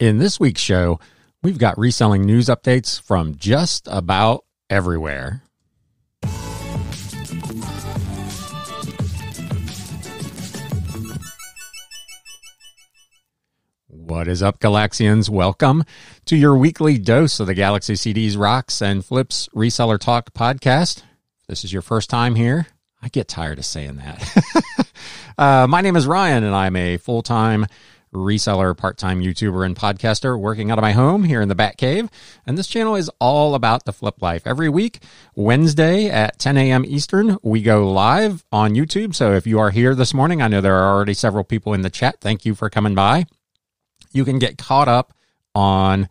In this week's show, we've got reselling news updates from just about everywhere. What is up, Galaxians? Welcome to your weekly dose of the Galaxy CDs, Rocks, and Flips Reseller Talk podcast. this is your first time here. I get tired of saying that. uh, my name is Ryan, and I'm a full time reseller, part time YouTuber, and podcaster working out of my home here in the Bat Cave. And this channel is all about the flip life. Every week, Wednesday at 10 a.m. Eastern, we go live on YouTube. So if you are here this morning, I know there are already several people in the chat. Thank you for coming by. You can get caught up on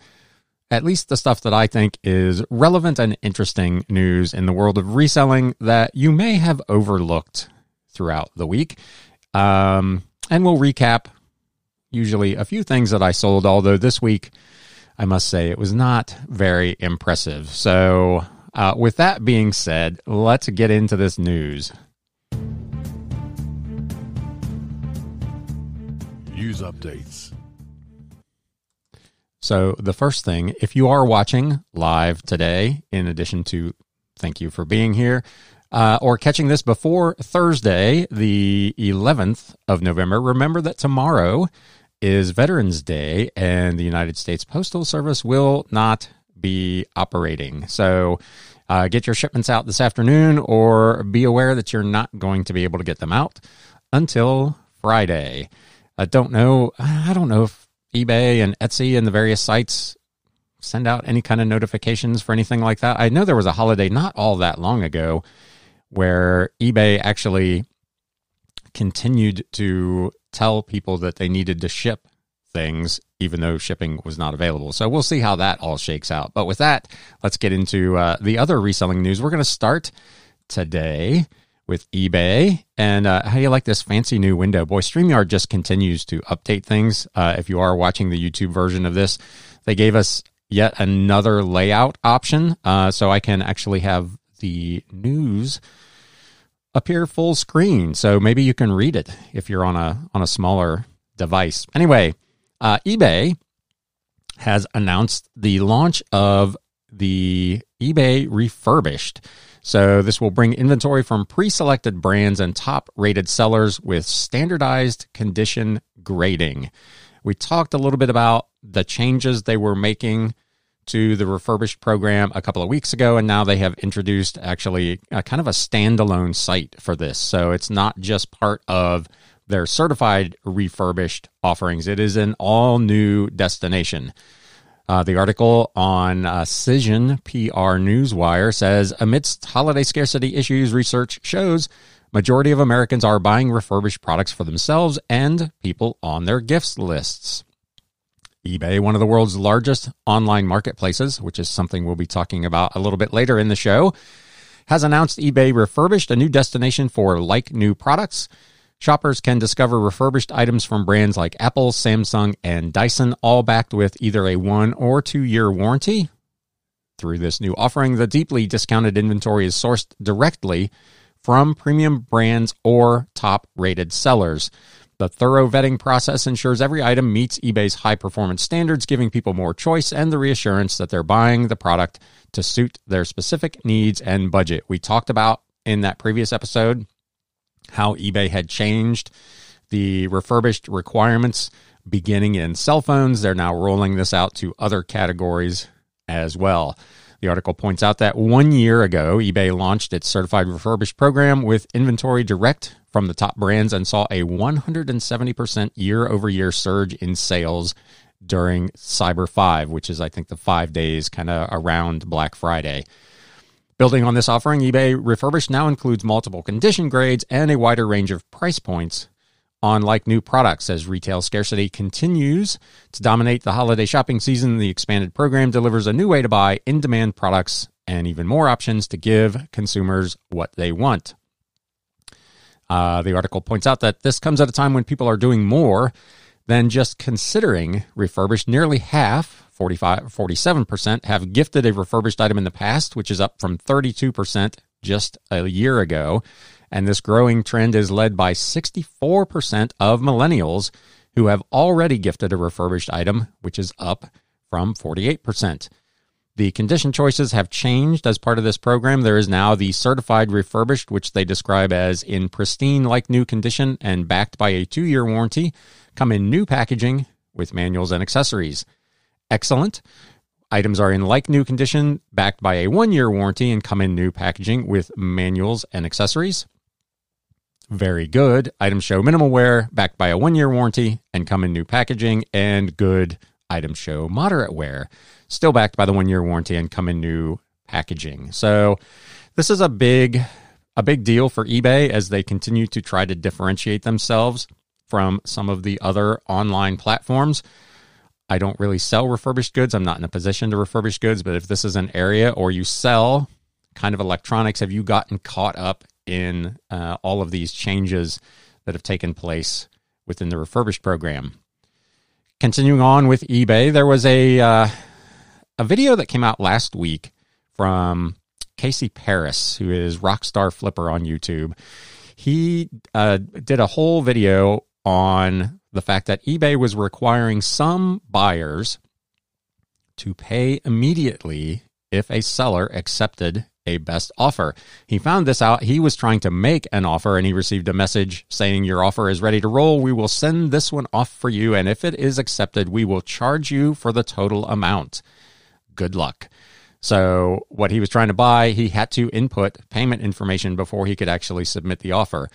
at least the stuff that I think is relevant and interesting news in the world of reselling that you may have overlooked throughout the week. Um, and we'll recap usually a few things that I sold, although this week, I must say, it was not very impressive. So, uh, with that being said, let's get into this news. News updates. So, the first thing, if you are watching live today, in addition to thank you for being here, uh, or catching this before Thursday, the 11th of November, remember that tomorrow is Veterans Day, and the United States Postal Service will not be operating. So uh, get your shipments out this afternoon, or be aware that you're not going to be able to get them out until Friday. I don't know. I don't know if eBay and Etsy and the various sites send out any kind of notifications for anything like that. I know there was a holiday not all that long ago where eBay actually continued to tell people that they needed to ship things even though shipping was not available. So we'll see how that all shakes out. But with that, let's get into uh, the other reselling news. We're going to start today with eBay. And uh, how do you like this fancy new window? Boy, StreamYard just continues to update things. Uh, if you are watching the YouTube version of this, they gave us yet another layout option. Uh, so I can actually have the news appear full screen. So maybe you can read it if you're on a on a smaller device. Anyway, uh, eBay has announced the launch of the eBay refurbished. So this will bring inventory from pre-selected brands and top-rated sellers with standardized condition grading. We talked a little bit about the changes they were making to the refurbished program a couple of weeks ago, and now they have introduced actually a, kind of a standalone site for this. So it's not just part of their certified refurbished offerings, it is an all new destination. Uh, the article on uh, Cision PR Newswire says amidst holiday scarcity issues, research shows majority of Americans are buying refurbished products for themselves and people on their gifts lists eBay, one of the world's largest online marketplaces, which is something we'll be talking about a little bit later in the show, has announced eBay Refurbished, a new destination for like new products. Shoppers can discover refurbished items from brands like Apple, Samsung, and Dyson, all backed with either a one or two year warranty. Through this new offering, the deeply discounted inventory is sourced directly from premium brands or top rated sellers. The thorough vetting process ensures every item meets eBay's high performance standards, giving people more choice and the reassurance that they're buying the product to suit their specific needs and budget. We talked about in that previous episode how eBay had changed the refurbished requirements beginning in cell phones. They're now rolling this out to other categories as well. The article points out that one year ago, eBay launched its certified refurbished program with inventory direct from the top brands and saw a 170% year over year surge in sales during Cyber 5, which is, I think, the five days kind of around Black Friday. Building on this offering, eBay Refurbished now includes multiple condition grades and a wider range of price points on like new products as retail scarcity continues to dominate the holiday shopping season. The expanded program delivers a new way to buy in demand products and even more options to give consumers what they want. Uh, the article points out that this comes at a time when people are doing more than just considering refurbished. Nearly half, 45, 47%, have gifted a refurbished item in the past, which is up from 32% just a year ago. And this growing trend is led by 64% of millennials who have already gifted a refurbished item, which is up from 48%. The condition choices have changed as part of this program. There is now the certified refurbished, which they describe as in pristine like new condition and backed by a two year warranty, come in new packaging with manuals and accessories. Excellent. Items are in like new condition, backed by a one year warranty, and come in new packaging with manuals and accessories. Very good. Items show minimal wear, backed by a one year warranty, and come in new packaging. And good. Items show moderate wear still backed by the one year warranty and come in new packaging. So this is a big a big deal for eBay as they continue to try to differentiate themselves from some of the other online platforms. I don't really sell refurbished goods. I'm not in a position to refurbish goods, but if this is an area or you sell kind of electronics, have you gotten caught up in uh, all of these changes that have taken place within the refurbished program? Continuing on with eBay, there was a uh, a video that came out last week from Casey Paris, who is Rockstar Flipper on YouTube. He uh, did a whole video on the fact that eBay was requiring some buyers to pay immediately if a seller accepted a best offer. He found this out. He was trying to make an offer and he received a message saying, Your offer is ready to roll. We will send this one off for you. And if it is accepted, we will charge you for the total amount good luck. So, what he was trying to buy, he had to input payment information before he could actually submit the offer.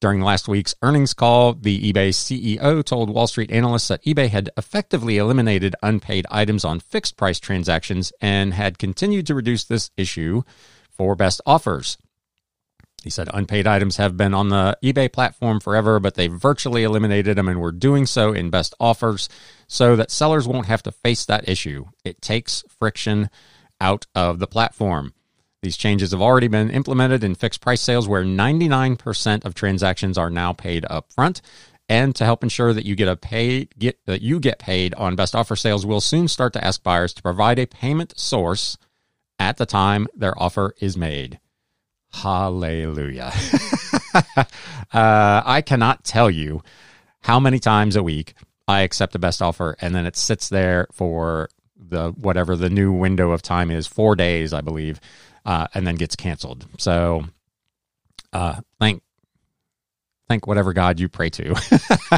During last week's earnings call, the eBay CEO told Wall Street analysts that eBay had effectively eliminated unpaid items on fixed price transactions and had continued to reduce this issue for best offers. He said unpaid items have been on the eBay platform forever, but they virtually eliminated them and were doing so in best offers so that sellers won't have to face that issue. It takes friction out of the platform. These changes have already been implemented in fixed price sales where 99% of transactions are now paid up front. And to help ensure that you get a paid get that you get paid on best offer sales, we'll soon start to ask buyers to provide a payment source at the time their offer is made. Hallelujah. uh, I cannot tell you how many times a week I accept a best offer and then it sits there for the whatever the new window of time is, four days, I believe, uh, and then gets canceled. So, uh, thank thank whatever God you pray to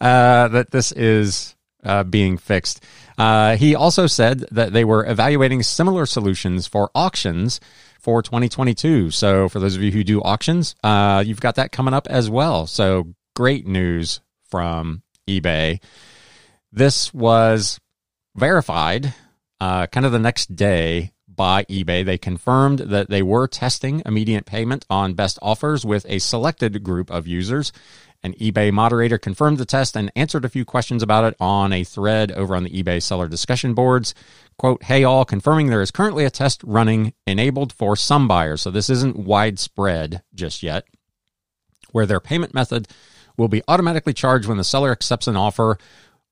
uh, that this is uh, being fixed. Uh, he also said that they were evaluating similar solutions for auctions for 2022. So for those of you who do auctions, uh, you've got that coming up as well. So great news from eBay. This was verified uh, kind of the next day by eBay. They confirmed that they were testing immediate payment on best offers with a selected group of users. An eBay moderator confirmed the test and answered a few questions about it on a thread over on the eBay seller discussion boards. Quote, hey all, confirming there is currently a test running enabled for some buyers. So this isn't widespread just yet, where their payment method will be automatically charged when the seller accepts an offer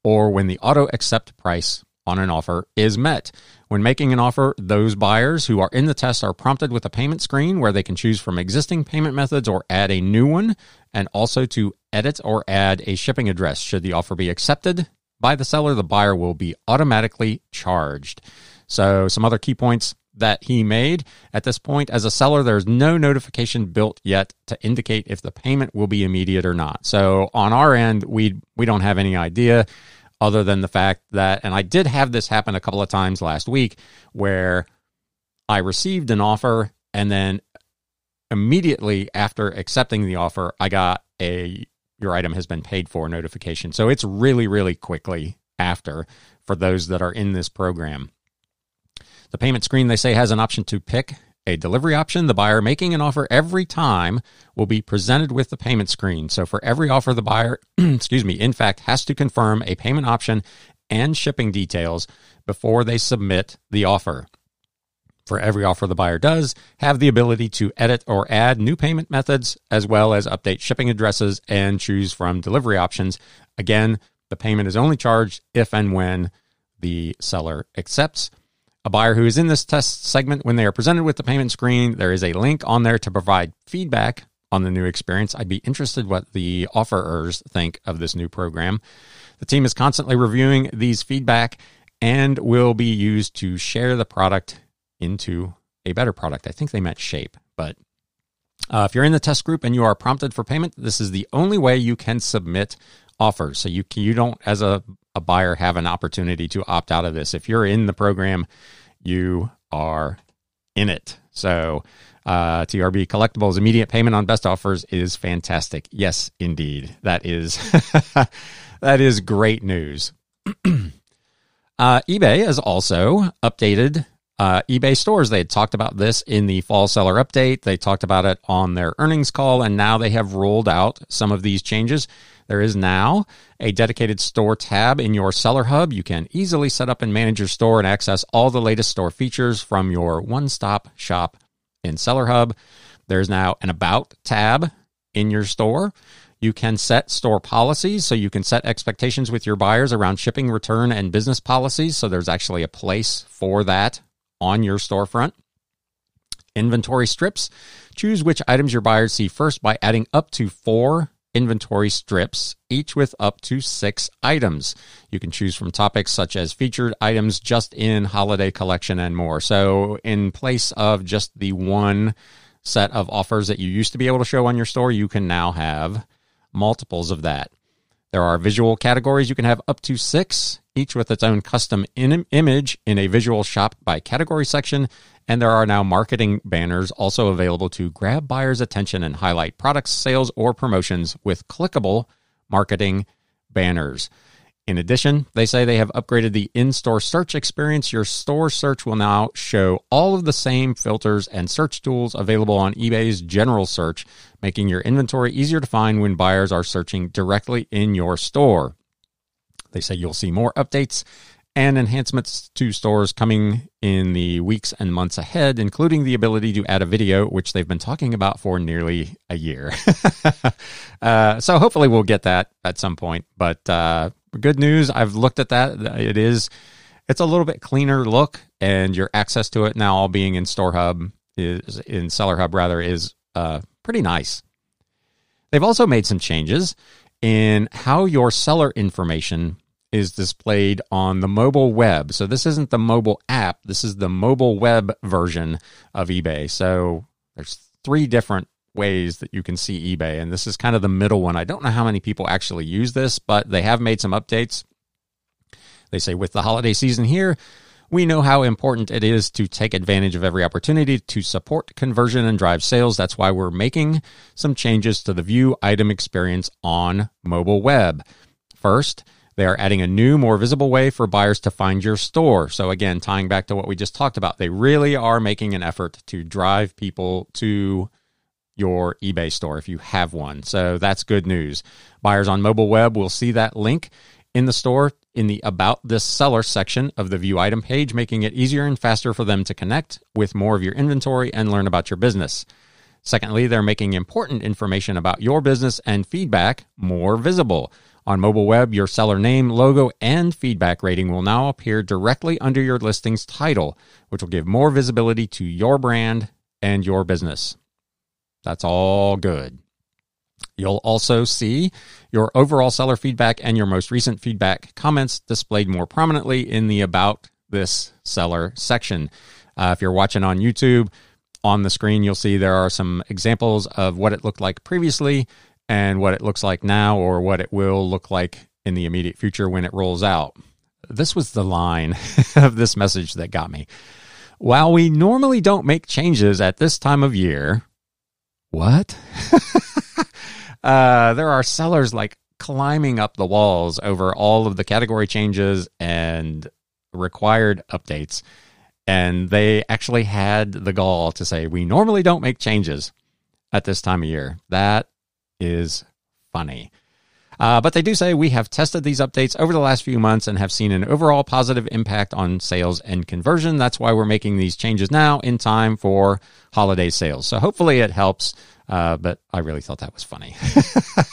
or when the auto accept price on an offer is met. When making an offer, those buyers who are in the test are prompted with a payment screen where they can choose from existing payment methods or add a new one, and also to edit or add a shipping address should the offer be accepted by the seller, the buyer will be automatically charged. So, some other key points that he made at this point as a seller, there's no notification built yet to indicate if the payment will be immediate or not. So, on our end, we we don't have any idea other than the fact that, and I did have this happen a couple of times last week where I received an offer and then immediately after accepting the offer, I got a your item has been paid for notification. So it's really, really quickly after for those that are in this program. The payment screen, they say, has an option to pick a delivery option. The buyer making an offer every time will be presented with the payment screen. So for every offer, the buyer, excuse me, in fact, has to confirm a payment option and shipping details before they submit the offer for every offer the buyer does, have the ability to edit or add new payment methods, as well as update shipping addresses and choose from delivery options. Again, the payment is only charged if and when the seller accepts. A buyer who is in this test segment, when they are presented with the payment screen, there is a link on there to provide feedback on the new experience. I'd be interested what the offerers think of this new program. The team is constantly reviewing these feedback and will be used to share the product into a better product. I think they meant shape, but uh, if you're in the test group and you are prompted for payment, this is the only way you can submit offers. So you you don't, as a, a buyer, have an opportunity to opt out of this. If you're in the program, you are in it. So uh, TRB Collectibles immediate payment on best offers is fantastic. Yes, indeed, that is that is great news. uh, eBay has also updated uh, eBay stores. They had talked about this in the fall seller update. They talked about it on their earnings call, and now they have rolled out some of these changes. There is now a dedicated store tab in your seller hub. You can easily set up and manage your store and access all the latest store features from your one stop shop in Seller Hub. There's now an About tab in your store. You can set store policies, so you can set expectations with your buyers around shipping, return, and business policies. So there's actually a place for that on your storefront. Inventory strips. Choose which items your buyers see first by adding up to four inventory strips, each with up to six items. You can choose from topics such as featured items just in holiday collection and more. So, in place of just the one set of offers that you used to be able to show on your store, you can now have multiples of that. There are visual categories. You can have up to six, each with its own custom in- image in a visual shop by category section. And there are now marketing banners also available to grab buyers' attention and highlight products, sales, or promotions with clickable marketing banners. In addition, they say they have upgraded the in store search experience. Your store search will now show all of the same filters and search tools available on eBay's general search, making your inventory easier to find when buyers are searching directly in your store. They say you'll see more updates and enhancements to stores coming in the weeks and months ahead, including the ability to add a video, which they've been talking about for nearly a year. uh, so hopefully we'll get that at some point. But uh, good news. I've looked at that. It is, it's a little bit cleaner look, and your access to it now, all being in Store Hub is in Seller Hub rather, is uh, pretty nice. They've also made some changes in how your seller information is displayed on the mobile web. So this isn't the mobile app. This is the mobile web version of eBay. So there's three different ways that you can see eBay. And this is kind of the middle one. I don't know how many people actually use this, but they have made some updates. They say with the holiday season here, we know how important it is to take advantage of every opportunity to support conversion and drive sales. That's why we're making some changes to the view item experience on mobile web. First, they are adding a new, more visible way for buyers to find your store. So, again, tying back to what we just talked about, they really are making an effort to drive people to your eBay store if you have one. So that's good news. Buyers on mobile web will see that link in the store in the About This Seller section of the View Item page, making it easier and faster for them to connect with more of your inventory and learn about your business. Secondly, they're making important information about your business and feedback more visible. On mobile web, your seller name, logo, and feedback rating will now appear directly under your listing's title, which will give more visibility to your brand and your business. That's all good. You'll also see your overall seller feedback and your most recent feedback comments displayed more prominently in the About This Seller section. Uh, if you're watching on YouTube, on the screen, you'll see there are some examples of what it looked like previously and what it looks like now, or what it will look like in the immediate future when it rolls out. This was the line of this message that got me. While we normally don't make changes at this time of year, what? uh, there are sellers like climbing up the walls over all of the category changes and required updates. And they actually had the gall to say, we normally don't make changes at this time of year. That is funny. Uh, but they do say we have tested these updates over the last few months and have seen an overall positive impact on sales and conversion. That's why we're making these changes now in time for holiday sales. So hopefully it helps. Uh, but I really thought that was funny.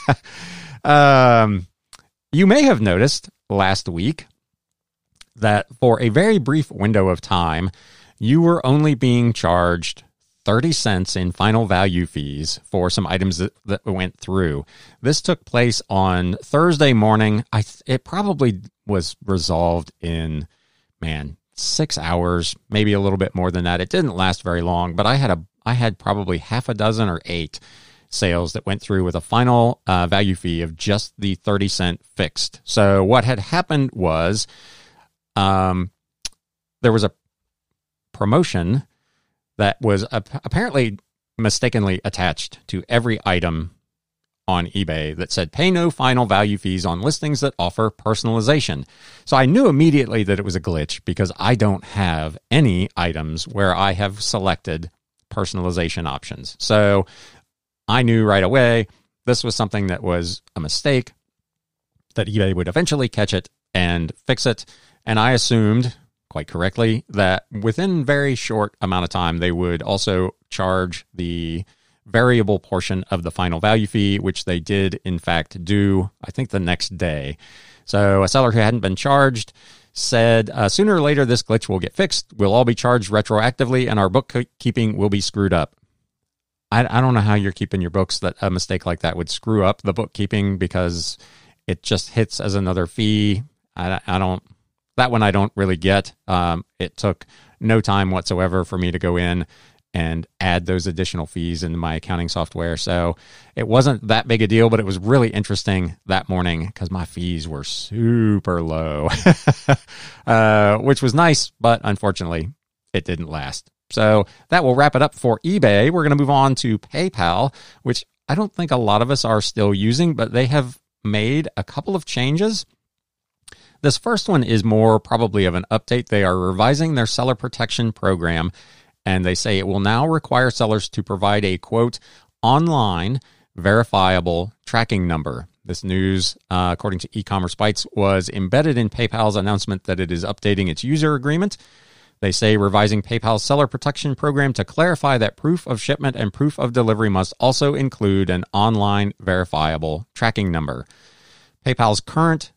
um, you may have noticed last week that for a very brief window of time, you were only being charged 30 cents in final value fees for some items that, that went through. This took place on Thursday morning. I it probably was resolved in man, 6 hours, maybe a little bit more than that. It didn't last very long, but I had a I had probably half a dozen or 8 sales that went through with a final uh, value fee of just the 30 cent fixed. So what had happened was um there was a promotion that was apparently mistakenly attached to every item on eBay that said pay no final value fees on listings that offer personalization. So I knew immediately that it was a glitch because I don't have any items where I have selected personalization options. So I knew right away this was something that was a mistake that eBay would eventually catch it and fix it and I assumed quite correctly that within very short amount of time they would also charge the variable portion of the final value fee which they did in fact do i think the next day. So a seller who hadn't been charged said uh, sooner or later this glitch will get fixed. We'll all be charged retroactively and our bookkeeping will be screwed up. I, I don't know how you're keeping your books that a mistake like that would screw up the bookkeeping because it just hits as another fee. I, I don't that one I don't really get. Um, it took no time whatsoever for me to go in and add those additional fees into my accounting software. So it wasn't that big a deal, but it was really interesting that morning because my fees were super low, uh, which was nice, but unfortunately, it didn't last. So that will wrap it up for eBay. We're going to move on to PayPal, which I don't think a lot of us are still using, but they have made a couple of changes this first one is more probably of an update. They are revising their seller protection program, and they say it will now require sellers to provide a quote, online verifiable tracking number. This news, uh, according to e-commerce bytes, was embedded in PayPal's announcement that it is updating its user agreement. They say revising PayPal's seller protection program to clarify that proof of shipment and proof of delivery must also include an online verifiable tracking number. PayPal's current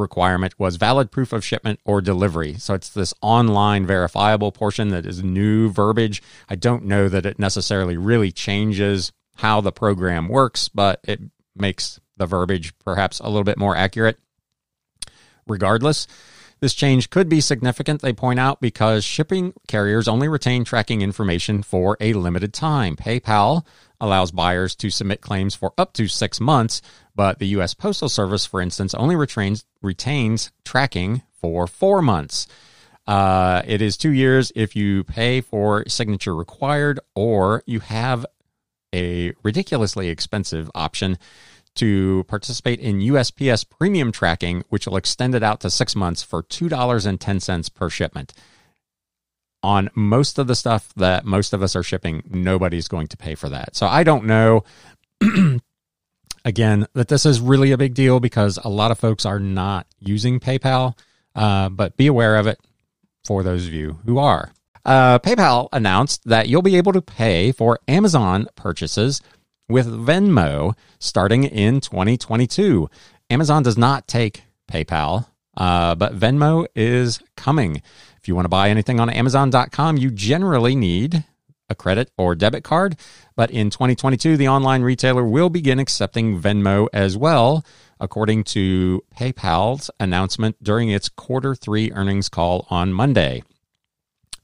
requirement was valid proof of shipment or delivery. So it's this online verifiable portion that is new verbiage. I don't know that it necessarily really changes how the program works, but it makes the verbiage perhaps a little bit more accurate. Regardless, this change could be significant, they point out, because shipping carriers only retain tracking information for a limited time. PayPal allows buyers to submit claims for up to six months, but the U.S. Postal Service, for instance, only retains, retains tracking for four months. Uh, it is two years if you pay for signature required or you have a ridiculously expensive option to participate in USPS premium tracking, which will extend it out to six months for $2.10 per shipment. On most of the stuff that most of us are shipping, nobody's going to pay for that. So I don't know. again, that this is really a big deal because a lot of folks are not using PayPal, uh, but be aware of it for those of you who are. Uh, PayPal announced that you'll be able to pay for Amazon purchases with Venmo starting in 2022. Amazon does not take PayPal, uh, but Venmo is coming. If you want to buy anything on Amazon.com, you generally need a credit or debit card. But in 2022, the online retailer will begin accepting Venmo as well, according to PayPal's announcement during its quarter three earnings call on Monday.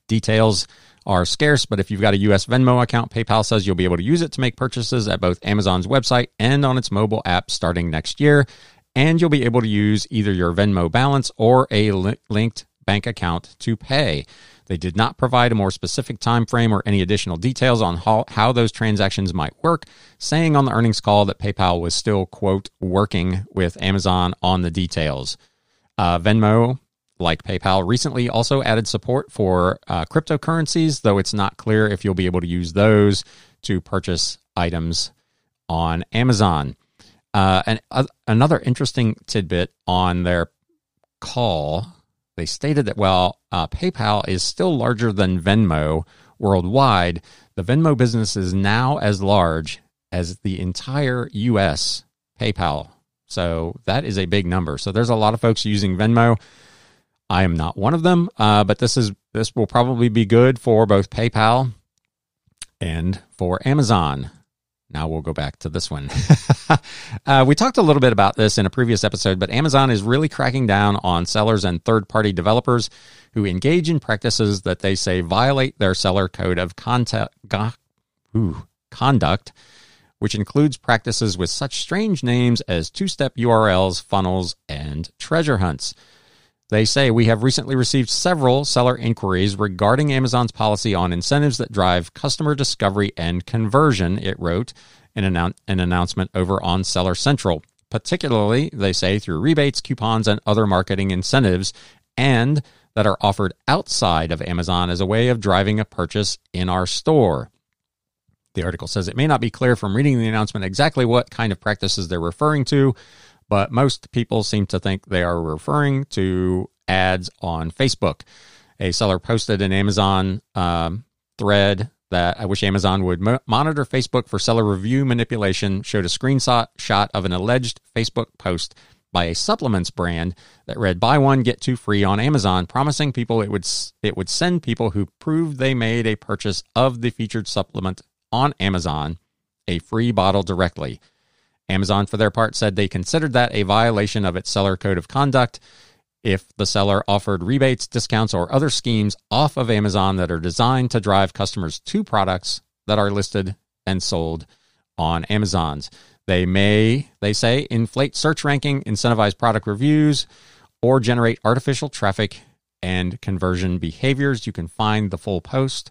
Details are scarce, but if you've got a US Venmo account, PayPal says you'll be able to use it to make purchases at both Amazon's website and on its mobile app starting next year. And you'll be able to use either your Venmo balance or a linked bank account to pay. They did not provide a more specific time frame or any additional details on how, how those transactions might work, saying on the earnings call that PayPal was still, quote, working with Amazon on the details. Uh, Venmo, like PayPal, recently also added support for uh, cryptocurrencies, though it's not clear if you'll be able to use those to purchase items on Amazon. Uh, and uh, another interesting tidbit on their call they stated that while uh, PayPal is still larger than Venmo worldwide, the Venmo business is now as large as the entire U.S. PayPal. So that is a big number. So there's a lot of folks using Venmo. I am not one of them, uh, but this is this will probably be good for both PayPal And for Amazon, now we'll go back to this one. uh, we talked a little bit about this in a previous episode, but Amazon is really cracking down on sellers and third party developers who engage in practices that they say violate their seller code of contact, ooh, conduct, which includes practices with such strange names as two step URLs, funnels, and treasure hunts. They say we have recently received several seller inquiries regarding Amazon's policy on incentives that drive customer discovery and conversion, it wrote in an, an announcement over on Seller Central. Particularly, they say, through rebates, coupons, and other marketing incentives, and that are offered outside of Amazon as a way of driving a purchase in our store. The article says it may not be clear from reading the announcement exactly what kind of practices they're referring to, but most people seem to think they are referring to ads on Facebook. A seller posted an Amazon um, thread that I wish Amazon would mo- monitor Facebook for seller review manipulation, showed a screenshot shot of an alleged Facebook post by a supplements brand that read buy one get two free on Amazon promising people it would it would send people who proved they made a purchase of the featured supplement on Amazon a free bottle directly. Amazon, for their part, said they considered that a violation of its seller code of conduct if the seller offered rebates, discounts, or other schemes off of Amazon that are designed to drive customers to products that are listed and sold on Amazon's. They may, they say, inflate search ranking, incentivize product reviews, or generate artificial traffic and conversion behaviors. You can find the full post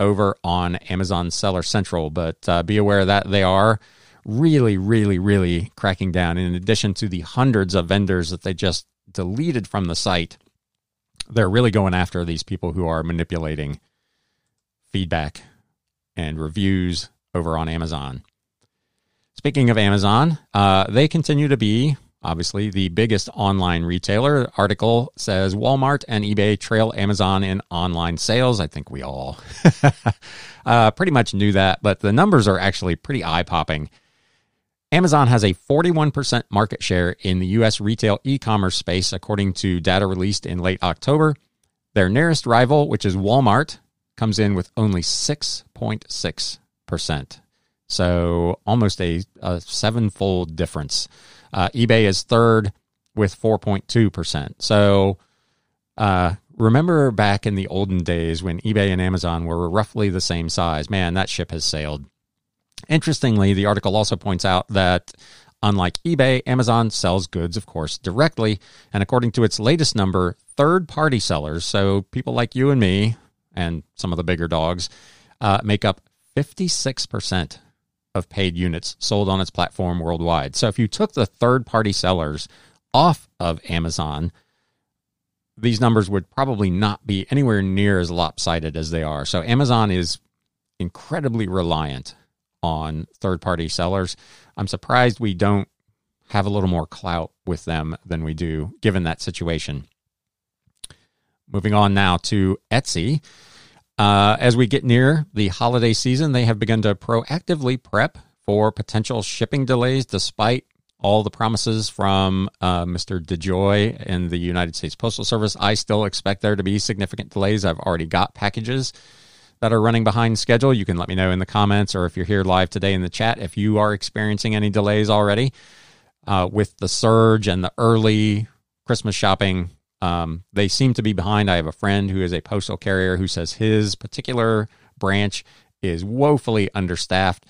over on Amazon Seller Central, but uh, be aware that they are really, really, really cracking down. In addition to the hundreds of vendors that they just deleted from the site, they're really going after these people who are manipulating feedback and reviews over on Amazon. Speaking of Amazon, uh, they continue to be obviously the biggest online retailer. The article says Walmart and eBay trail Amazon in online sales. I think we all uh, pretty much knew that, but the numbers are actually pretty eye popping. Amazon has a 41% market share in the U.S. retail e commerce space, according to data released in late October. Their nearest rival, which is Walmart, comes in with only 6.6%. So almost a, a sevenfold difference. Uh, eBay is third with 4.2%. So uh, remember back in the olden days when eBay and Amazon were roughly the same size? Man, that ship has sailed. Interestingly, the article also points out that unlike eBay, Amazon sells goods, of course, directly. And according to its latest number, third party sellers, so people like you and me and some of the bigger dogs, uh, make up 56% of paid units sold on its platform worldwide. So if you took the third party sellers off of Amazon, these numbers would probably not be anywhere near as lopsided as they are. So Amazon is incredibly reliant on third party sellers. I'm surprised we don't have a little more clout with them than we do given that situation. Moving on now to Etsy. Uh, as we get near the holiday season, they have begun to proactively prep for potential shipping delays despite all the promises from uh, Mr. DeJoy and the United States Postal Service. I still expect there to be significant delays. I've already got packages that are running behind schedule, you can let me know in the comments or if you're here live today in the chat if you are experiencing any delays already uh, with the surge and the early Christmas shopping. Um, they seem to be behind. I have a friend who is a postal carrier who says his particular branch is woefully understaffed.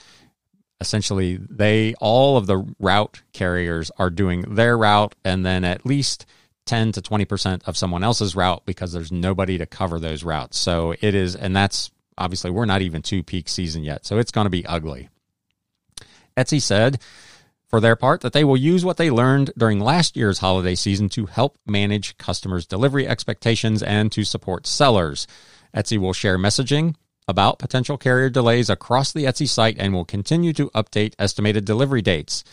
Essentially, they all of the route carriers are doing their route, and then at least 10 to 20% of someone else's route because there's nobody to cover those routes. So it is, and that's obviously we're not even to peak season yet, so it's going to be ugly. Etsy said, for their part, that they will use what they learned during last year's holiday season to help manage customers' delivery expectations and to support sellers. Etsy will share messaging about potential carrier delays across the Etsy site and will continue to update estimated delivery dates.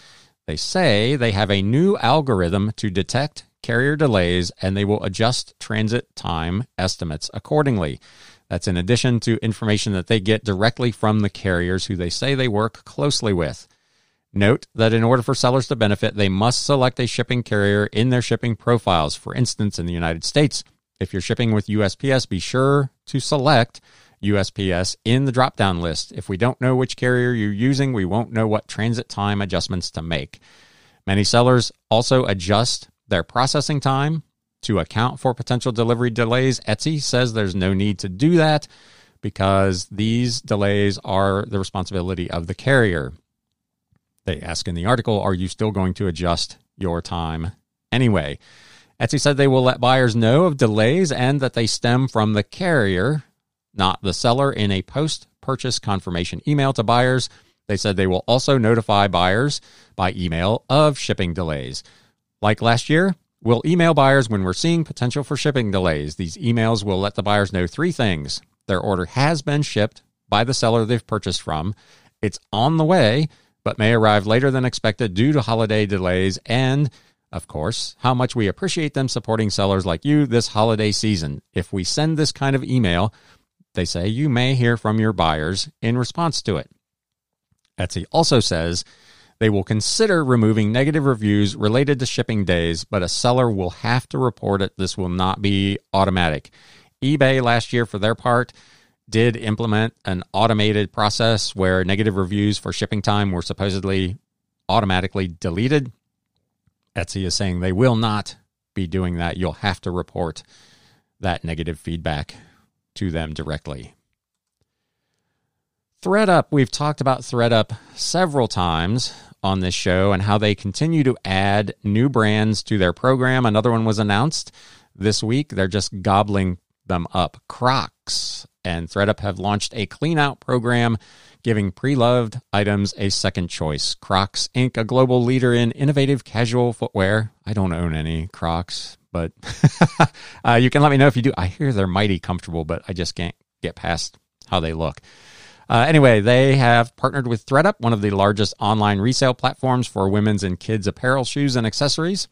They say they have a new algorithm to detect carrier delays and they will adjust transit time estimates accordingly. That's in addition to information that they get directly from the carriers who they say they work closely with. Note that in order for sellers to benefit, they must select a shipping carrier in their shipping profiles. For instance, in the United States, if you're shipping with USPS, be sure to select USPS in the drop down list. If we don't know which carrier you're using, we won't know what transit time adjustments to make. Many sellers also adjust their processing time to account for potential delivery delays. Etsy says there's no need to do that because these delays are the responsibility of the carrier. They ask in the article, Are you still going to adjust your time anyway? Etsy said they will let buyers know of delays and that they stem from the carrier, not the seller, in a post purchase confirmation email to buyers. They said they will also notify buyers by email of shipping delays. Like last year, we'll email buyers when we're seeing potential for shipping delays. These emails will let the buyers know three things their order has been shipped by the seller they've purchased from, it's on the way, but may arrive later than expected due to holiday delays, and of course, how much we appreciate them supporting sellers like you this holiday season. If we send this kind of email, they say you may hear from your buyers in response to it. Etsy also says they will consider removing negative reviews related to shipping days, but a seller will have to report it. This will not be automatic. eBay last year, for their part, did implement an automated process where negative reviews for shipping time were supposedly automatically deleted. Etsy is saying they will not be doing that. You'll have to report that negative feedback to them directly. ThredUp, we've talked about ThredUp several times on this show and how they continue to add new brands to their program. Another one was announced this week. They're just gobbling them up. Crocs and ThredUp have launched a clean out program giving pre loved items a second choice. Crocs Inc., a global leader in innovative casual footwear. I don't own any Crocs, but uh, you can let me know if you do. I hear they're mighty comfortable, but I just can't get past how they look. Uh, anyway, they have partnered with ThredUp, one of the largest online resale platforms for women's and kids' apparel, shoes, and accessories,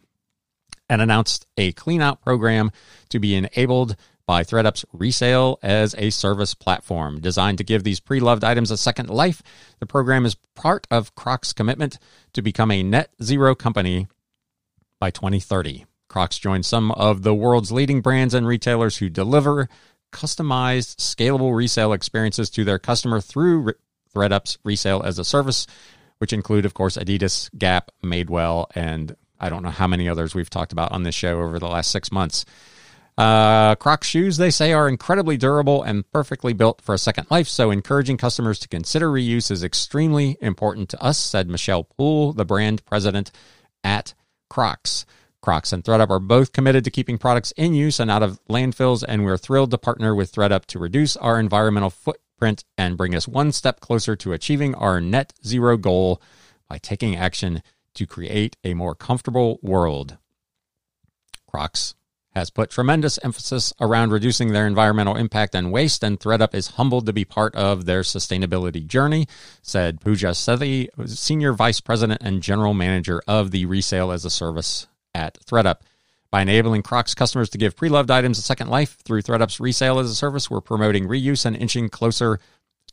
and announced a clean out program to be enabled by ThredUp's resale as a service platform. Designed to give these pre loved items a second life, the program is part of Crocs' commitment to become a net zero company by 2030. Crocs joins some of the world's leading brands and retailers who deliver customized, scalable resale experiences to their customer through ThredUp's resale as a service, which include, of course, Adidas, Gap, Madewell, and I don't know how many others we've talked about on this show over the last six months. Uh, Crocs shoes, they say, are incredibly durable and perfectly built for a second life, so encouraging customers to consider reuse is extremely important to us, said Michelle Poole, the brand president at Crocs. Crocs and ThredUp are both committed to keeping products in use and out of landfills, and we're thrilled to partner with ThredUp to reduce our environmental footprint and bring us one step closer to achieving our net zero goal by taking action to create a more comfortable world. Crocs has put tremendous emphasis around reducing their environmental impact and waste, and ThredUp is humbled to be part of their sustainability journey, said Pooja Sethi, Senior Vice President and General Manager of the Resale as a Service at ThredUp. By enabling Crocs customers to give pre-loved items a second life through ThredUp's Resale as a Service, we're promoting reuse and inching closer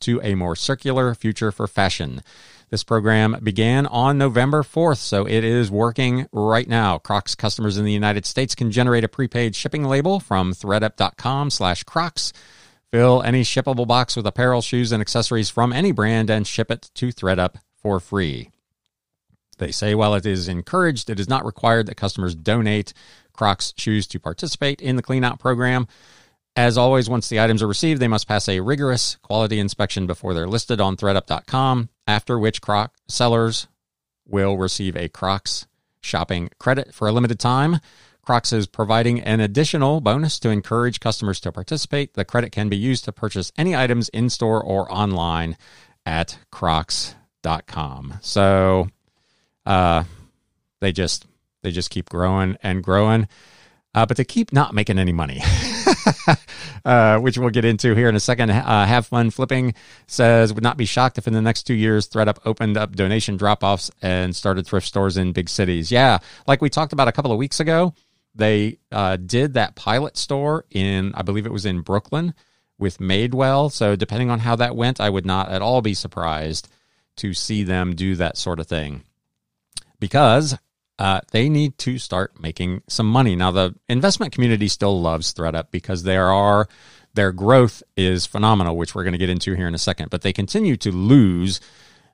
to a more circular future for fashion. This program began on November 4th, so it is working right now. Crocs customers in the United States can generate a prepaid shipping label from thredup.com slash Crocs. Fill any shippable box with apparel, shoes, and accessories from any brand and ship it to ThredUp for free. They say while it is encouraged, it is not required that customers donate Crocs shoes to participate in the cleanout program. As always, once the items are received, they must pass a rigorous quality inspection before they're listed on thredup.com, after which Croc sellers will receive a Crocs shopping credit for a limited time. Crocs is providing an additional bonus to encourage customers to participate. The credit can be used to purchase any items in store or online at crocs.com. So uh, they just they just keep growing and growing, uh, but they keep not making any money. uh, which we'll get into here in a second. Uh, have fun flipping says would not be shocked if in the next two years ThredUp opened up donation drop offs and started thrift stores in big cities. Yeah, like we talked about a couple of weeks ago, they uh, did that pilot store in I believe it was in Brooklyn with Madewell. So depending on how that went, I would not at all be surprised to see them do that sort of thing because uh, they need to start making some money. Now, the investment community still loves ThredUp because there are Their growth is phenomenal, which we're going to get into here in a second, but they continue to lose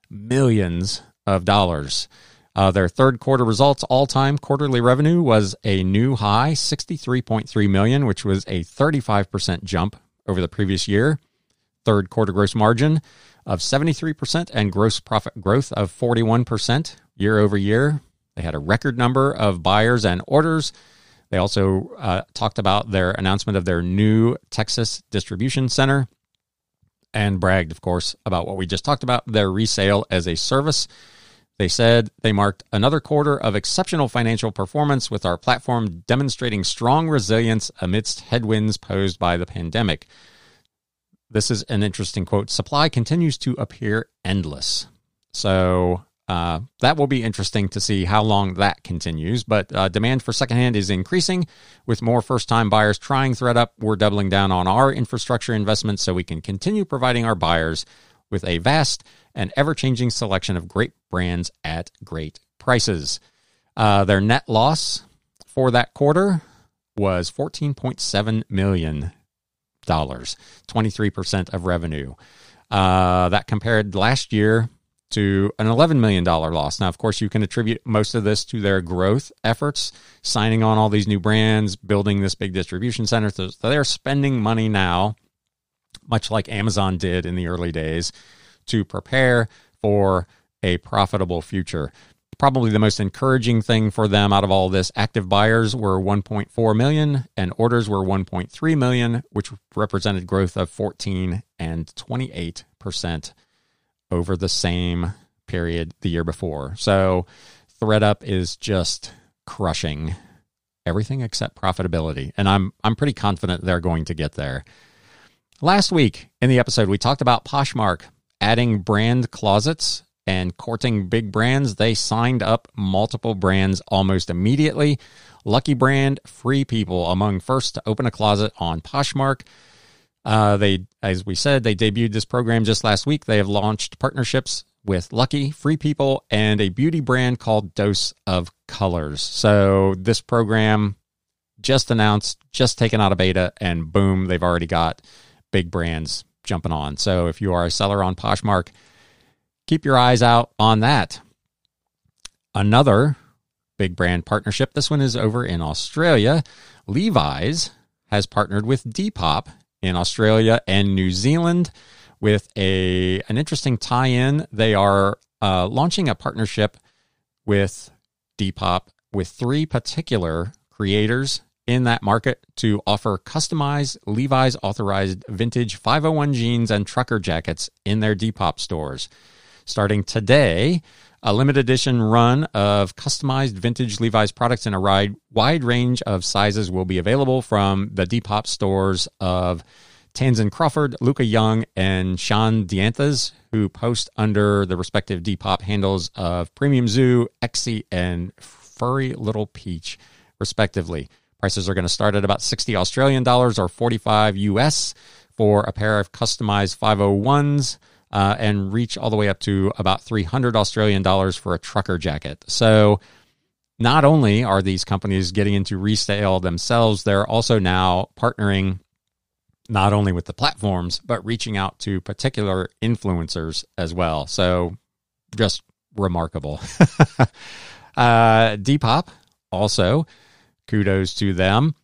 millions of dollars. Uh, their third quarter results, all time quarterly revenue was a new high, 63.3 million, which was a 35% jump over the previous year. Third quarter gross margin of 73% and gross profit growth of 41% year over year. They had a record number of buyers and orders. They also uh, talked about their announcement of their new Texas distribution center and bragged, of course, about what we just talked about their resale as a service. They said they marked another quarter of exceptional financial performance with our platform demonstrating strong resilience amidst headwinds posed by the pandemic. This is an interesting quote. Supply continues to appear endless. So uh, that will be interesting to see how long that continues. But uh, demand for secondhand is increasing with more first time buyers trying ThredUp. We're doubling down on our infrastructure investments so we can continue providing our buyers with a vast and ever changing selection of great brands at great prices. Uh, their net loss for that quarter was $14.7 million, 23% of revenue. Uh, that compared last year to an $11 million loss. Now, of course, you can attribute most of this to their growth efforts, signing on all these new brands, building this big distribution center. So they're spending money now, much like Amazon did in the early days, to prepare for a profitable future. Probably the most encouraging thing for them out of all this, active buyers were 1.4 million and orders were 1.3 million, which represented growth of 14 and 28 percent over the same period the year before. So ThredUp is just crushing everything except profitability, and I'm I'm pretty confident they're going to get there. Last week in the episode, we talked about Poshmark adding brand closets and courting big brands. They signed up multiple brands almost immediately. Lucky Brand, Free People among first to open a closet on Poshmark. Uh, they, as we said, they debuted this program just last week. They have launched partnerships with Lucky, Free People, and a beauty brand called Dose of Colors. So this program just announced, just taken out of beta, and boom, they've already got big brands jumping on. So if you are a seller on Poshmark, keep your eyes out on that. Another big brand partnership. This one is over in Australia. Levi's has partnered with Depop in Australia and New Zealand with a an interesting tie-in. They are uh, launching a partnership with Depop with three particular creators in that market to offer customized Levi's authorized vintage 501 jeans and trucker jackets in their Depop stores. Starting today, a limited edition run of customized vintage Levi's products in a wide, range of sizes will be available from the Depop stores of Tanzan Crawford, Luca Young, and Sean Dianthas, who post under the respective Depop handles of Premium Zoo, Exy, and Furry Little Peach, respectively. Prices are going to start at about 60 Australian dollars or 45 US for a pair of customized 501s uh, and reach all the way up to about 300 Australian dollars for a trucker jacket. So, not only are these companies getting into resale themselves, they're also now partnering not only with the platforms, but reaching out to particular influencers as well. So, just remarkable. uh, Depop also, kudos to them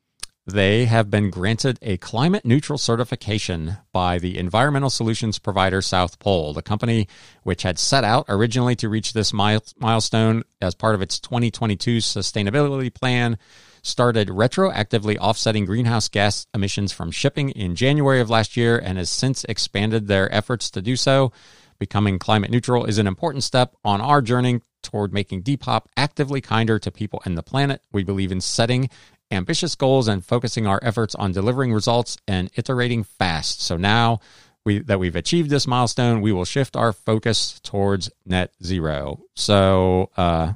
they have been granted a climate neutral certification by the environmental solutions provider South Pole, the company which had set out originally to reach this milestone as part of its 2022 sustainability plan. Started retroactively offsetting greenhouse gas emissions from shipping in January of last year and has since expanded their efforts to do so. Becoming climate neutral is an important step on our journey toward making Depop actively kinder to people and the planet. We believe in setting ambitious goals and focusing our efforts on delivering results and iterating fast. So now we, that we've achieved this milestone, we will shift our focus towards net zero. So, uh,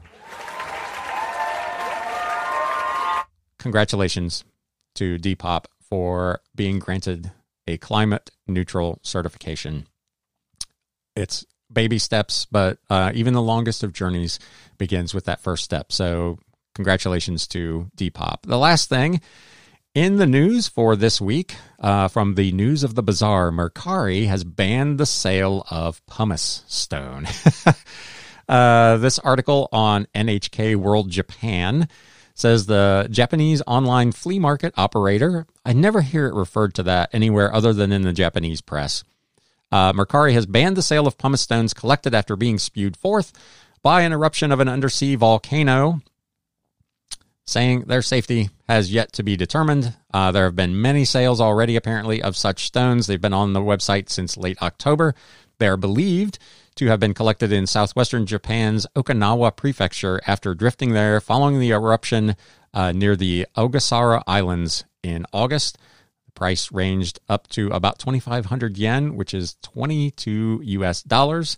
congratulations to Depop for being granted a climate neutral certification. It's baby steps, but uh, even the longest of journeys begins with that first step. So congratulations to Depop. The last thing In the news for this week, uh, from the News of the Bazaar, Mercari has banned the sale of pumice stone. uh, this article on NHK World Japan says the Japanese online flea market operator, I never hear it referred to that anywhere other than in the Japanese press. Uh, Mercari has banned the sale of pumice stones collected after being spewed forth by an eruption of an undersea volcano saying their safety has yet to be determined. Uh, there have been many sales already, apparently, of such stones. They've been on the website since late October. They are believed to have been collected in southwestern Japan's Okinawa prefecture after drifting there following the eruption uh, near the Ogasawara Islands in August. The price ranged up to about 2,500 yen, which is 22 US dollars.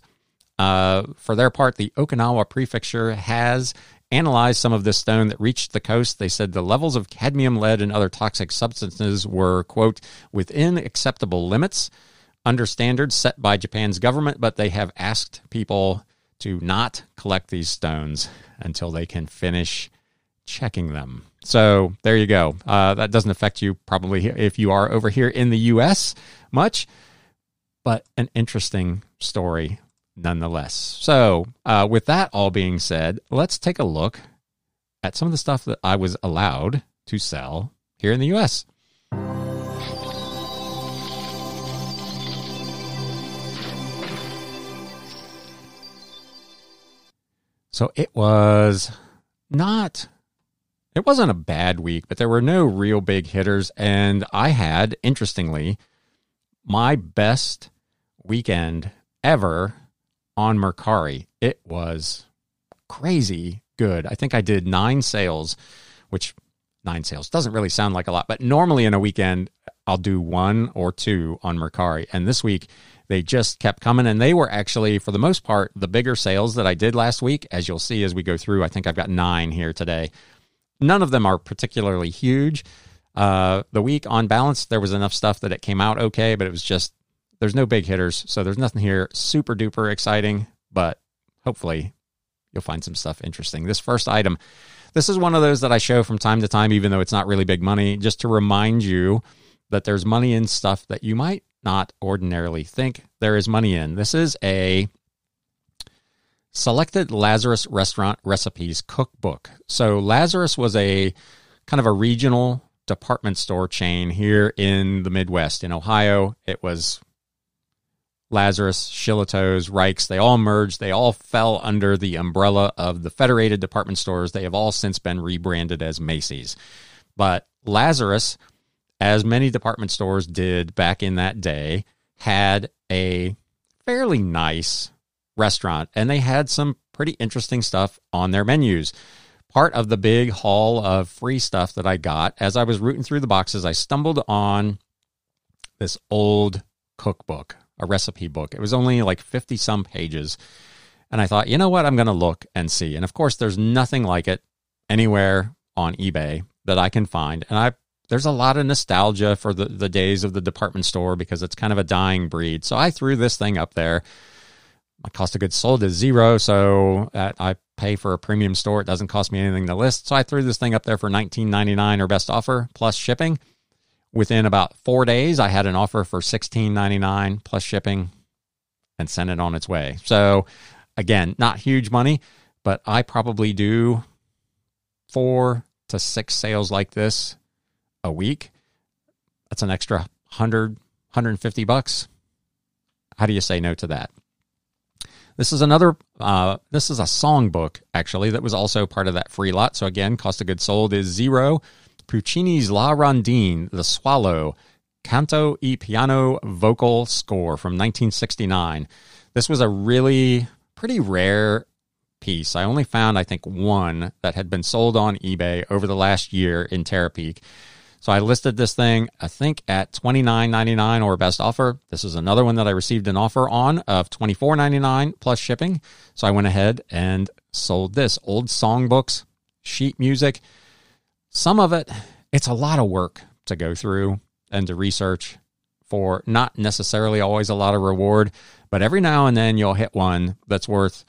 Uh, for their part, the Okinawa prefecture has analyzed some of this stone that reached the coast. They said the levels of cadmium, lead, and other toxic substances were, quote, within acceptable limits under standards set by Japan's government, but they have asked people to not collect these stones until they can finish checking them. So there you go. Uh, that doesn't affect you probably if you are over here in the U.S. much, but an interesting story nonetheless. So, uh, with that all being said, let's take a look at some of the stuff that I was allowed to sell here in the US. So it was not, it wasn't a bad week, but there were no real big hitters. And I had, interestingly, my best weekend ever on Mercari. It was crazy good. I think I did nine sales, which nine sales doesn't really sound like a lot, but normally in a weekend, I'll do one or two on Mercari. And this week, they just kept coming. And they were actually, for the most part, the bigger sales that I did last week. As you'll see as we go through, I think I've got nine here today. None of them are particularly huge. Uh, the week on balance, there was enough stuff that it came out okay, but it was just there's no big hitters, so there's nothing here super duper exciting, but hopefully you'll find some stuff interesting. This first item, this is one of those that I show from time to time, even though it's not really big money, just to remind you that there's money in stuff that you might not ordinarily think there is money in. This is a selected Lazarus restaurant recipes cookbook. So Lazarus was a kind of a regional department store chain here in the Midwest. In Ohio, it was Lazarus, Shillito's, Rike's, they all merged. They all fell under the umbrella of the Federated Department Stores. They have all since been rebranded as Macy's. But Lazarus, as many department stores did back in that day, had a fairly nice restaurant and they had some pretty interesting stuff on their menus. Part of the big haul of free stuff that I got, as I was rooting through the boxes, I stumbled on this old cookbook a recipe book. It was only like 50 some pages. And I thought, you know what? I'm going to look and see. And of course, there's nothing like it anywhere on eBay that I can find. And I there's a lot of nostalgia for the, the days of the department store because it's kind of a dying breed. So I threw this thing up there. My cost of goods sold is zero, so uh, I pay for a premium store. It doesn't cost me anything to list. So I threw this thing up there for $19.99 or best offer plus shipping within about four days, I had an offer for sixteen ninety nine plus shipping, and sent it on its way. So again, not huge money, but I probably do four to six sales like this a week. That's an extra 100, 150 bucks. How do you say no to that? This is another. Uh, this is a songbook actually that was also part of that free lot. So again, cost of goods sold is zero. Puccini's La Rondine, The Swallow, Canto e Piano vocal score from 1969. This was a really pretty rare piece. I only found, I think, one that had been sold on eBay over the last year in Terapeak. So I listed this thing, I think, at $29.99 or best offer. This is another one that I received an offer on of $24.99 plus shipping. So I went ahead and sold this. Old songbooks, sheet music. Some of it, it's a lot of work to go through and to research for not necessarily always a lot of reward, but every now and then you'll hit one that's worth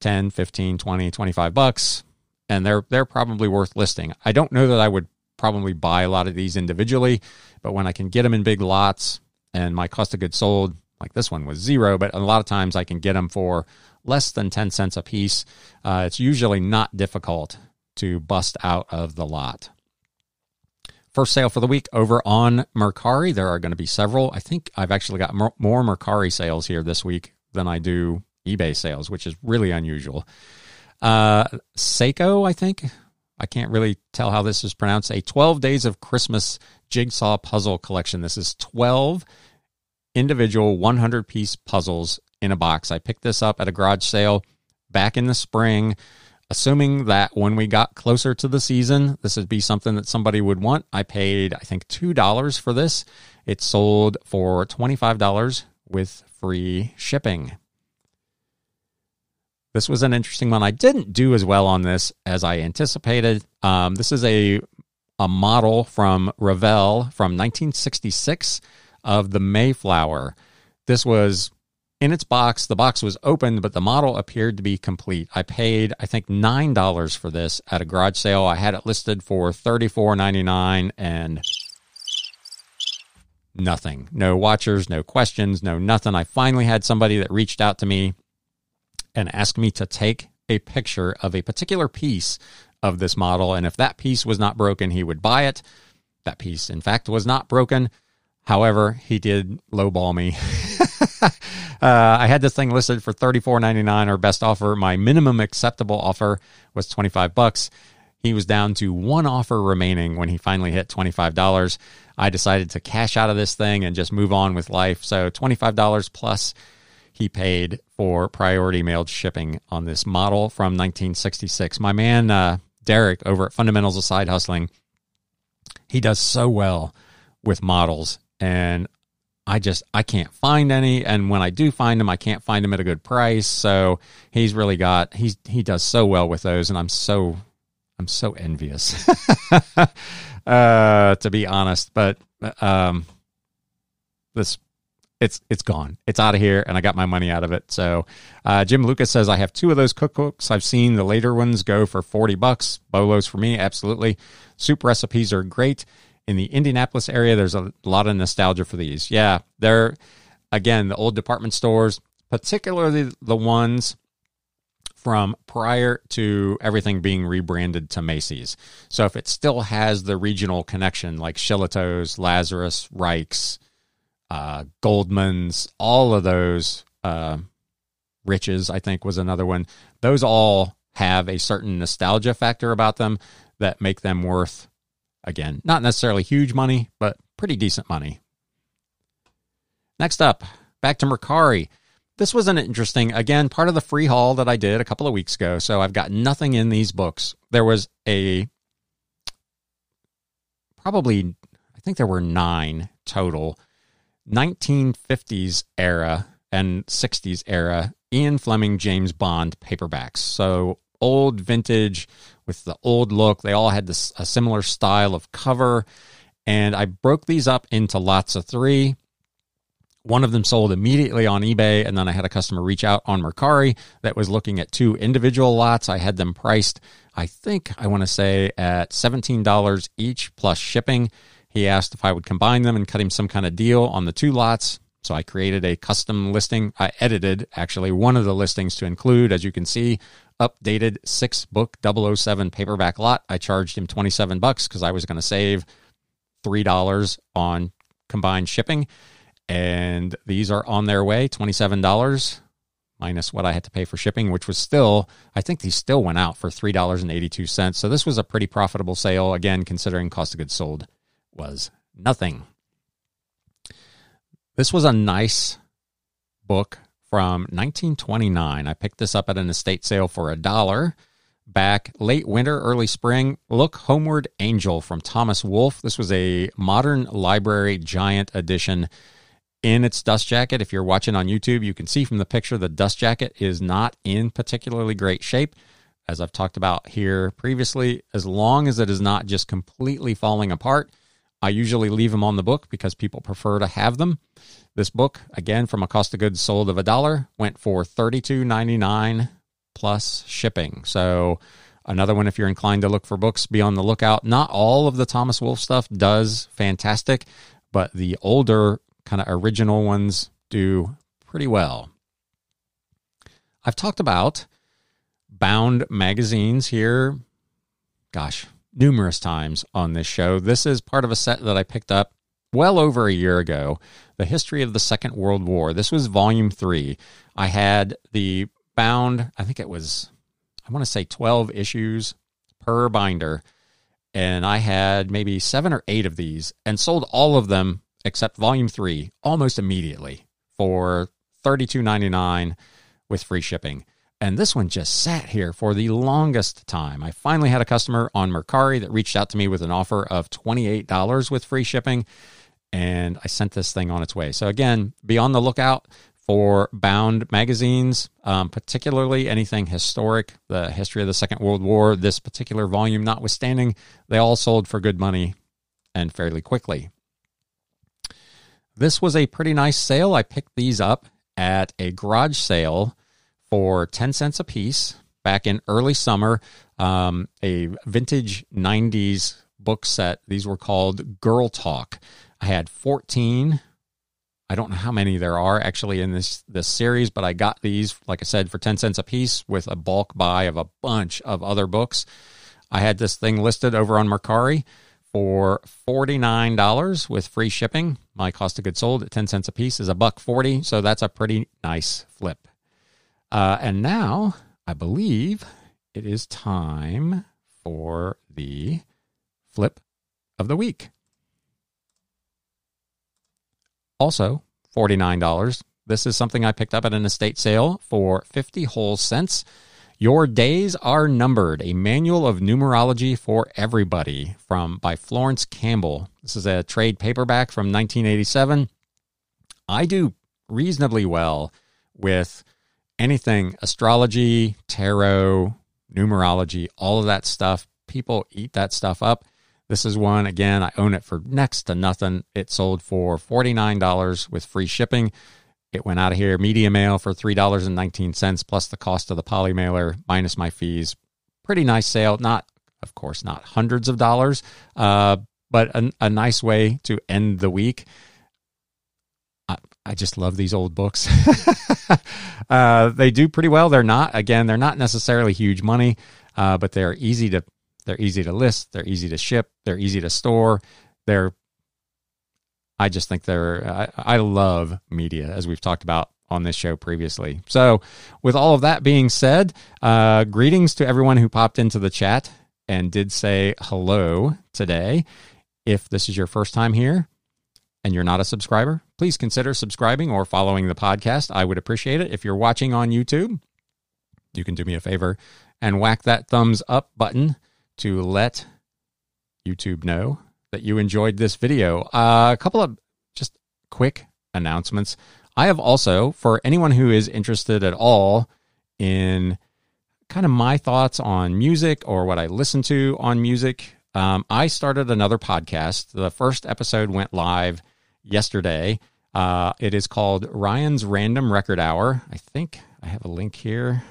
10, 15, 20, 25 bucks and they're they're probably worth listing. I don't know that I would probably buy a lot of these individually, but when I can get them in big lots and my cost of goods sold, like this one was zero, but a lot of times I can get them for less than 10 cents a piece. Uh, it's usually not difficult to bust out of the lot. First sale for the week over on Mercari. There are going to be several. I think I've actually got more, Mercari sales here this week than I do eBay sales, which is really unusual. Uh, Seiko, I think. I can't really tell how this is pronounced. A 12 Days of Christmas jigsaw puzzle collection. This is 12 individual 100 piece puzzles in a box. I picked this up at a garage sale back in the spring, assuming that when we got closer to the season, this would be something that somebody would want. I paid, I think, $2 for this. It sold for $25 with free shipping. This was an interesting one. I didn't do as well on this as I anticipated. Um, this is a a model from Revell from 1966 of the Mayflower. This was in its box. The box was opened, but the model appeared to be complete. I paid, I think, nine dollars for this at a garage sale. I had it listed for thirty four ninety nine, and nothing. No watchers, no questions, no nothing. I finally had somebody that reached out to me and asked me to take a picture of a particular piece of this model, and if that piece was not broken, he would buy it. That piece, in fact, was not broken. However, he did lowball me. uh, I had this thing listed for thirty four ninety nine, or best offer. My minimum acceptable offer was twenty five bucks. He was down to one offer remaining when he finally hit twenty five dollars. I decided to cash out of this thing and just move on with life. So twenty five dollars plus he paid for priority mailed shipping on this model from 1966. My man uh, Derek over at Fundamentals of Side Hustling, he does so well with models and I just I can't find any and when I do find them I can't find them at a good price so he's really got he's he does so well with those and I'm so I'm so envious uh to be honest but um this it's it's gone. It's out of here, and I got my money out of it. So, uh, Jim Lucas says I have two of those cookbooks. I've seen the later ones go for forty bucks. Bolos for me, absolutely. Soup recipes are great in the Indianapolis area. There's a lot of nostalgia for these. Yeah, they're again the old department stores, particularly the ones from prior to everything being rebranded to Macy's. So if it still has the regional connection, like Shillito's, Lazarus, Rike's uh, Goldman's, all of those, uh, Riches, I think was another one. Those all have a certain nostalgia factor about them that make them worth, again, not necessarily huge money, but pretty decent money. Next up, back to Mercari. This was an interesting, again, part of the free haul that I did a couple of weeks ago. So I've got nothing in these books. There was a probably, I think there were nine total 1950s era and 60s era Ian Fleming James Bond paperbacks. So old vintage with the old look. They all had this a similar style of cover. And I broke these up into lots of three. One of them sold immediately on eBay, and then I had a customer reach out on Mercari that was looking at two individual lots. I had them priced, I think I want to say at $17 each plus shipping. He asked if I would combine them and cut him some kind of deal on the two lots. So I created a custom listing. I edited actually one of the listings to include, as you can see, updated six book 007 paperback lot. I charged him 27 bucks because I was going to save $3 on combined shipping. And these are on their way, $27 minus what I had to pay for shipping, which was still, I think these still went out for $3.82. So this was a pretty profitable sale, again, considering cost of goods sold was nothing. This was a nice book from 1929. I picked this up at an estate sale for a dollar back late winter, early spring. Look Homeward Angel from Thomas Wolfe. This was a modern library giant edition in its dust jacket. If you're watching on YouTube, you can see from the picture the dust jacket is not in particularly great shape. As I've talked about here previously, as long as it is not just completely falling apart, I usually leave them on the book because people prefer to have them. This book, again, from a cost of goods sold of a dollar, went for $32.99 plus shipping. So Another one, if you're inclined to look for books, be on the lookout. Not all of the Thomas Wolfe stuff does fantastic, but the older kind of original ones do pretty well. I've talked about bound magazines here, gosh, numerous times on this show. This is part of a set that I picked up well over a year ago The History of the Second World War. This was volume three. I had the bound, I think it was, I want to say 12 issues per binder. And I had maybe seven or eight of these and sold all of them except volume three almost immediately for $32.99 with free shipping. And this one just sat here for the longest time. I finally had a customer on Mercari that reached out to me with an offer of $28 with free shipping. And I sent this thing on its way. So, again, be on the lookout for bound magazines, um, particularly anything historic, the history of the Second World War, this particular volume notwithstanding, they all sold for good money and fairly quickly. This was a pretty nice sale. I picked these up at a garage sale for 10 cents a piece back in early summer. Um, a vintage 90s book set. These were called Girl Talk. I had 14. I don't know how many there are actually in this this series, but I got these, like I said, for 10 cents a piece with a bulk buy of a bunch of other books. I had this thing listed over on Mercari for $49 with free shipping. My cost of goods sold at 10 cents a piece is a buck 40, so that's a pretty nice flip. Uh, and now I believe it is time for the flip of the week. Also, $49. This is something I picked up at an estate sale for 50 whole cents. Your Days Are Numbered, a manual of numerology for everybody from by Florence Campbell. This is a trade paperback from 1987. I do reasonably well with anything astrology, tarot, numerology, all of that stuff. People eat that stuff up. This is one, again, I own it for next to nothing. It sold for $49 with free shipping. It went out of here media mail for $3.19 plus the cost of the poly mailer minus my fees. Pretty nice sale. Not, of course, not hundreds of dollars, uh, but a, a nice way to end the week. I just love these old books. uh, they do pretty well. They're not again. They're not necessarily huge money, uh, but they're easy to they're easy to list. They're easy to ship. They're easy to store. They're I just think they're I, I love media as we've talked about on this show previously. So, with all of that being said, uh, greetings to everyone who popped into the chat and did say hello today. If this is your first time here, and you're not a subscriber, please consider subscribing or following the podcast. I would appreciate it. If you're watching on YouTube, you can do me a favor and whack that thumbs up button to let YouTube know that you enjoyed this video. Uh, a couple of just quick announcements. I have also, for anyone who is interested at all in kind of my thoughts on music or what I listen to on music, um, I started another podcast. The first episode went live yesterday. Uh, it is called Ryan's Random Record Hour. I think I have a link here.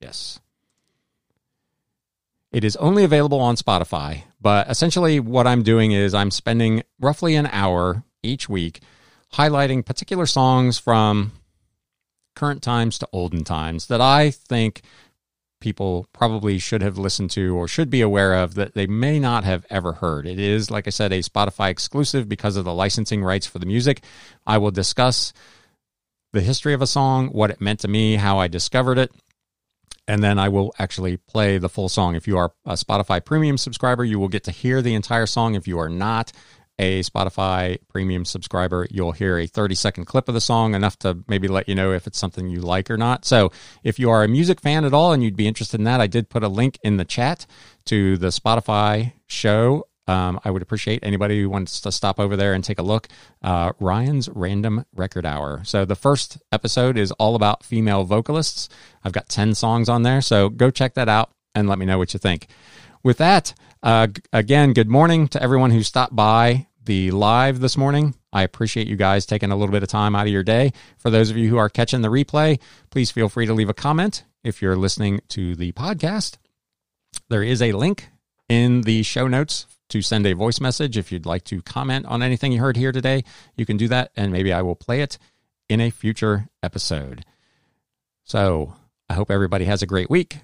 Yes. It is only available on Spotify, but essentially what I'm doing is I'm spending roughly an hour each week highlighting particular songs from current times to olden times that I think people probably should have listened to or should be aware of that they may not have ever heard. It is, like I said, a Spotify exclusive because of the licensing rights for the music. I will discuss the history of a song, what it meant to me, how I discovered it, and then I will actually play the full song. If you are a Spotify premium subscriber, you will get to hear the entire song. If you are not, a Spotify premium subscriber, you'll hear a 30 second clip of the song, enough to maybe let you know if it's something you like or not. So, if you are a music fan at all and you'd be interested in that, I did put a link in the chat to the Spotify show. Um, I would appreciate anybody who wants to stop over there and take a look. Uh, Ryan's Random Record Hour. So, the first episode is all about female vocalists. I've got 10 songs on there. So, go check that out and let me know what you think. With that, uh, again, good morning to everyone who stopped by the live this morning. I appreciate you guys taking a little bit of time out of your day. For those of you who are catching the replay, please feel free to leave a comment. if you're listening to the podcast, there is a link in the show notes to send a voice message. If you'd like to comment on anything you heard here today, you can do that, and maybe I will play it in a future episode. So I hope everybody has a great week.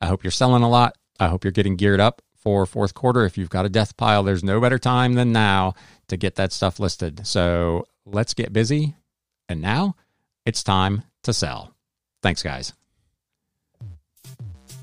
I hope you're selling a lot. I hope you're getting geared up for fourth quarter. If you've got a death pile, there's no better time than now to get that stuff listed. So let's get busy. And now it's time to sell. Thanks, guys.